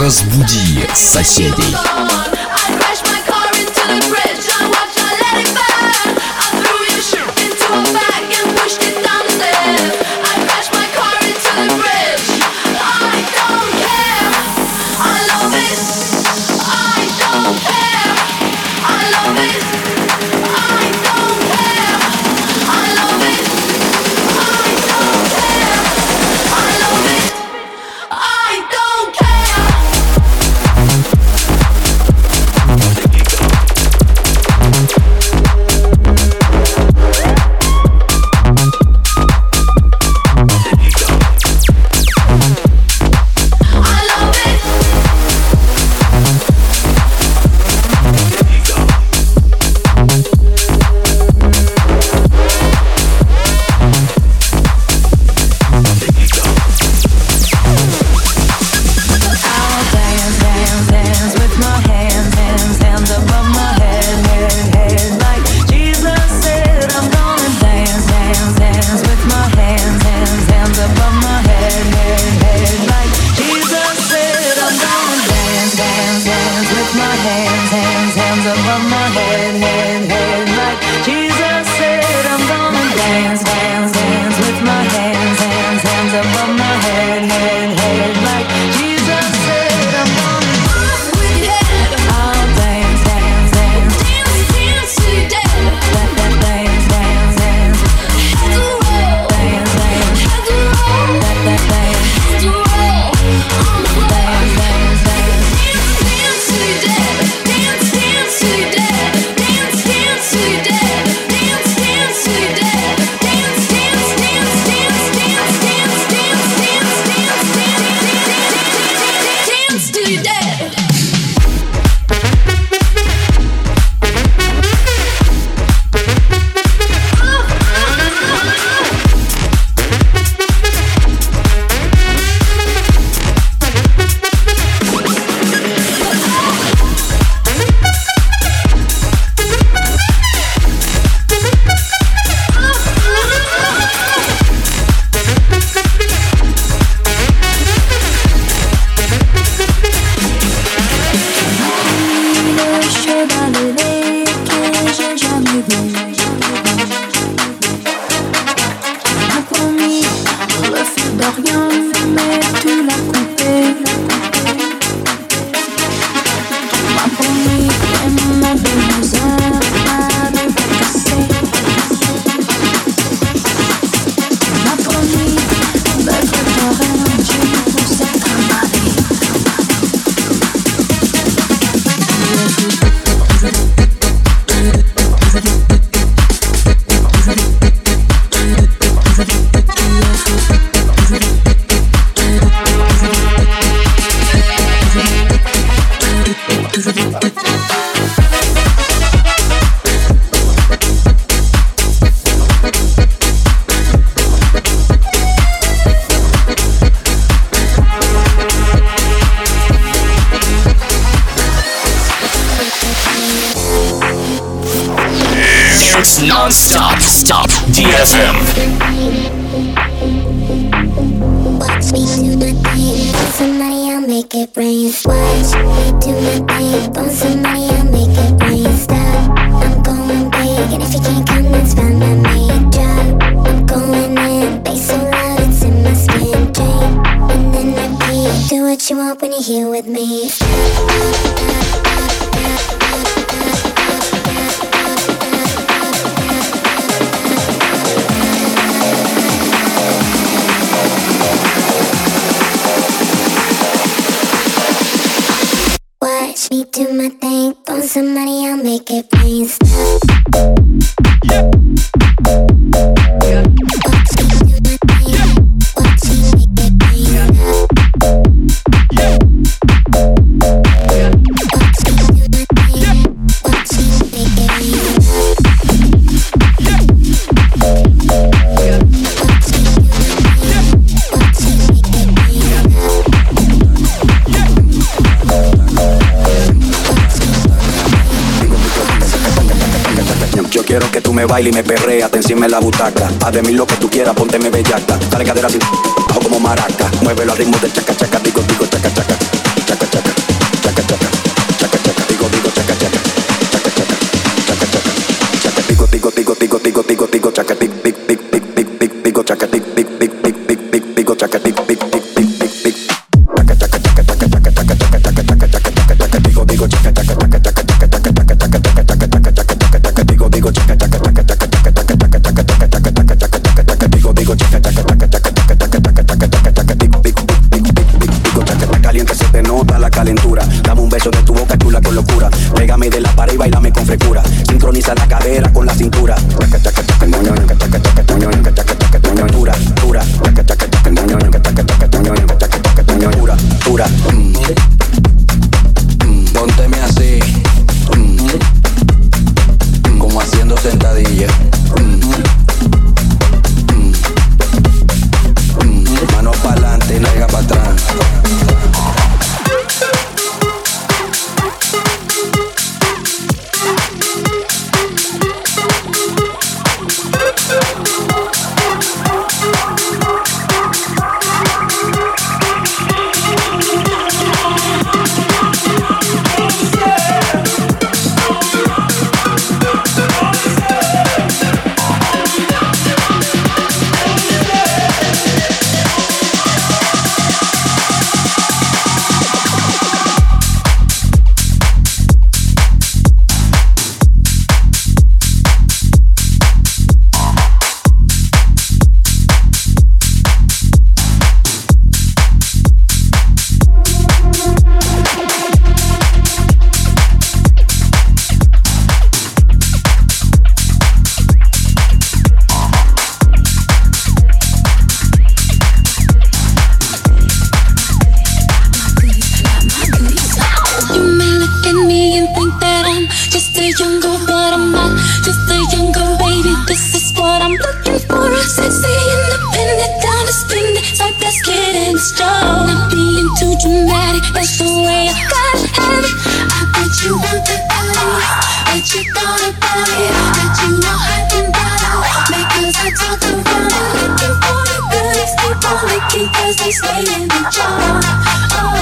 Разбуди соседей. Non-stop. Stop. DFM. Watch me do my thing. Bone some money, I'll make it rain. Watch me do my thing. Bone some money, I'll make it rain. Stop. I'm going big, and if you can't come, that's fine by me. Drop. I'm going in. Bass so loud, it's in my skin. Drink, and then repeat. Do what you want when you're here with me. Watch me do my thing. Bone some money, I'll make it rain. Stop. Watch baila y me perrea, te encima en la butaca. Haz de mí lo que tú quieras, ponte me bellaca. Dale cadera así, bajo como maraca. Muévelo al ritmo del chaca chaca Younger, but I'm not just a younger baby. This is what I'm looking for. A sexy, independent, down to spin it like that's kid in. Not being too dramatic, that's the way I got it. I bet you want it, believe. Bet you thought about it. Bet you know I can battle. Because I talk about it. Looking for the good, people looking cause they stay in the jar. Oh.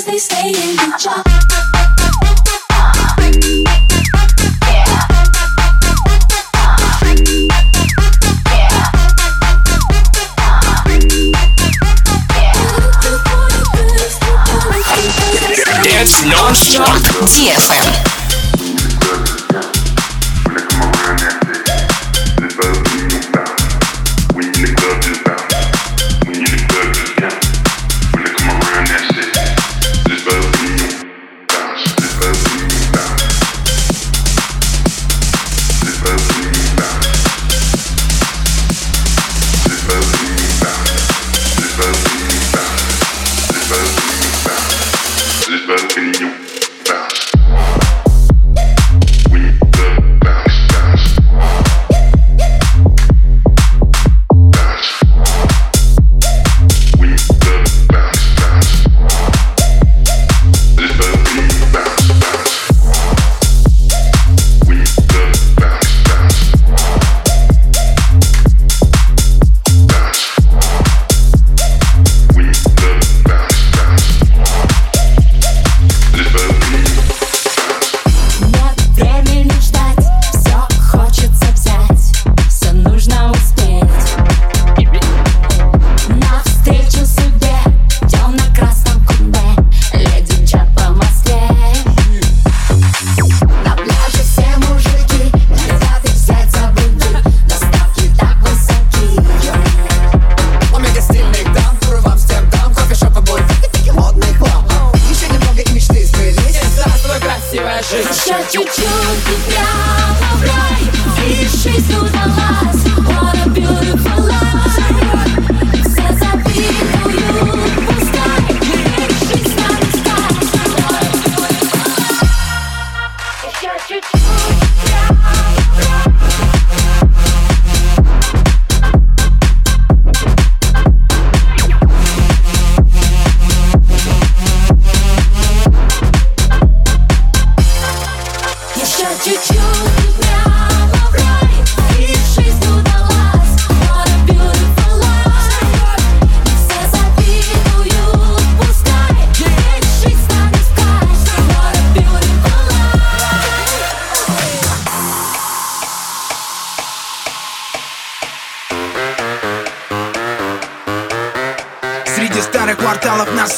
cause they stay in the control. down.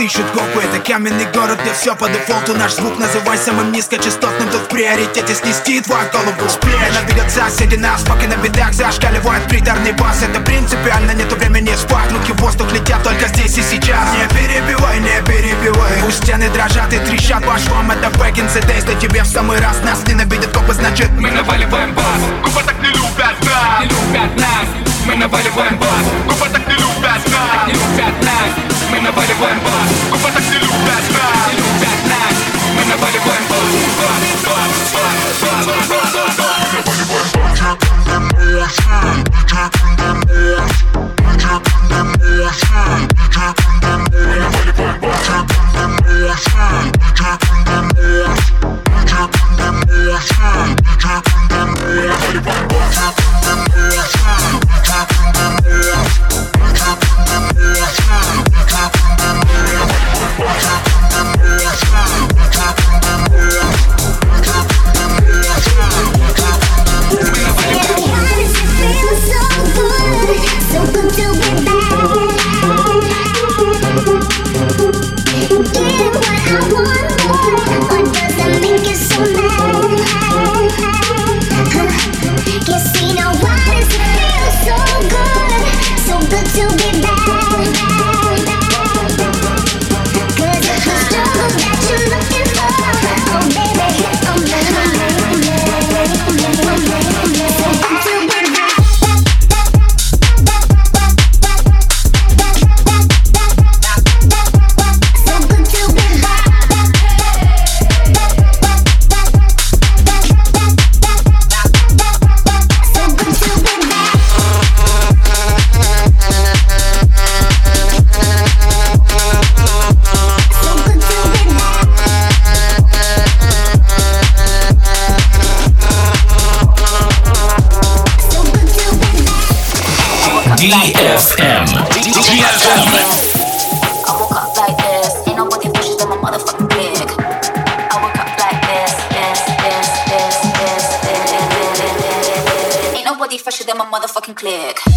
Ищут копы Это каменный город, где все по дефолту. Наш звук называй самым низкочастотным. Тут в приоритете снести твою голову плеч Двигаться соседи нас, пока на бедах Зашкаливает приторный бас. Это принципиально, нету времени спать. Руки в воздух летят только здесь и сейчас. Не перебивай, не перебивай. Пусть стены дрожат и трещат по швам. Это back in the days, да тебе в самый раз Нас ненавидят копы, значит мы наваливаем бас. Копы так не любят нас, не любят нас Мы наваливаем бас Копы так не любят нас, не любят нас. Мы наваливаем бас Копы так не любят нас, не любят нас. Мы наваливаем бас, бас, бас, бас, бас, бас, click.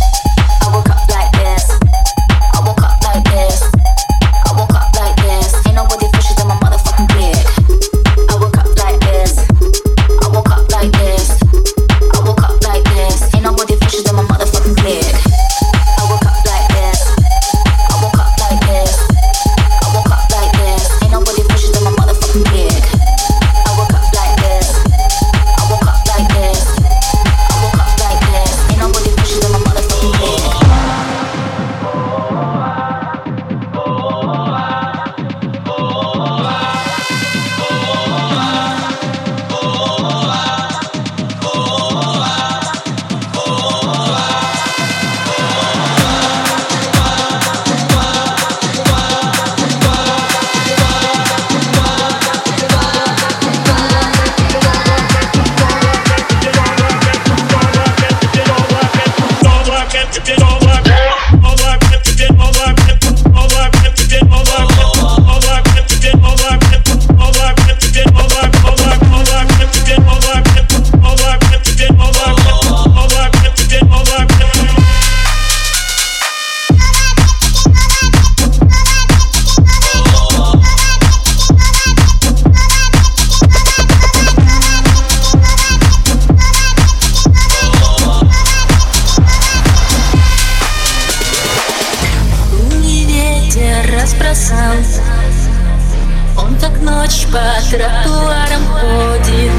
Ночь по тротуарам ходит.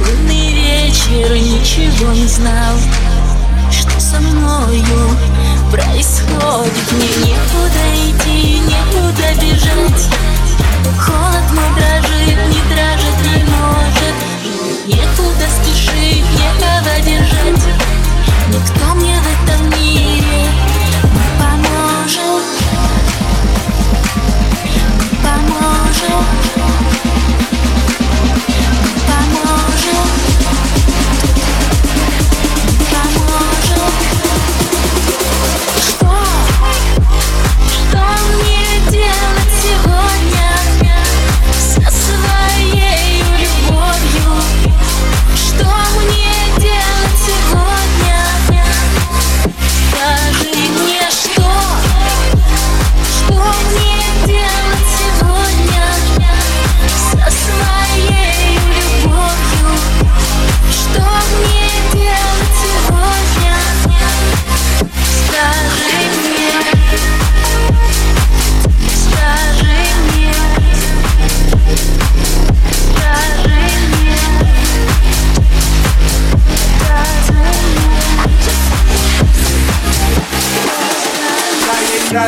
Лунный вечер ничего не знал Что со мною происходит. Мне некуда идти, некуда бежать. Холод мой дрожит, не дрожит не может. Некуда спешить, некого держать. Никто мне в этом мире не поможет. Не поможет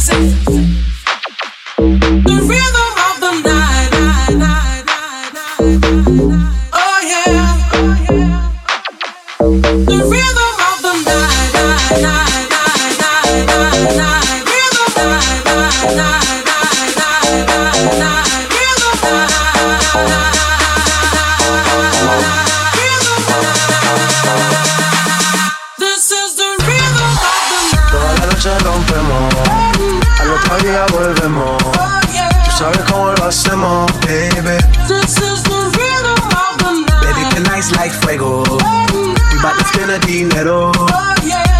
The rhythm.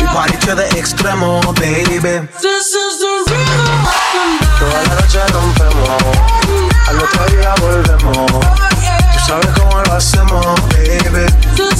Y parche de extremo, baby. This is the rhythm of the night. Toda la noche rompemos. Al otro día volvemos. Tú sabes cómo lo hacemos, baby. This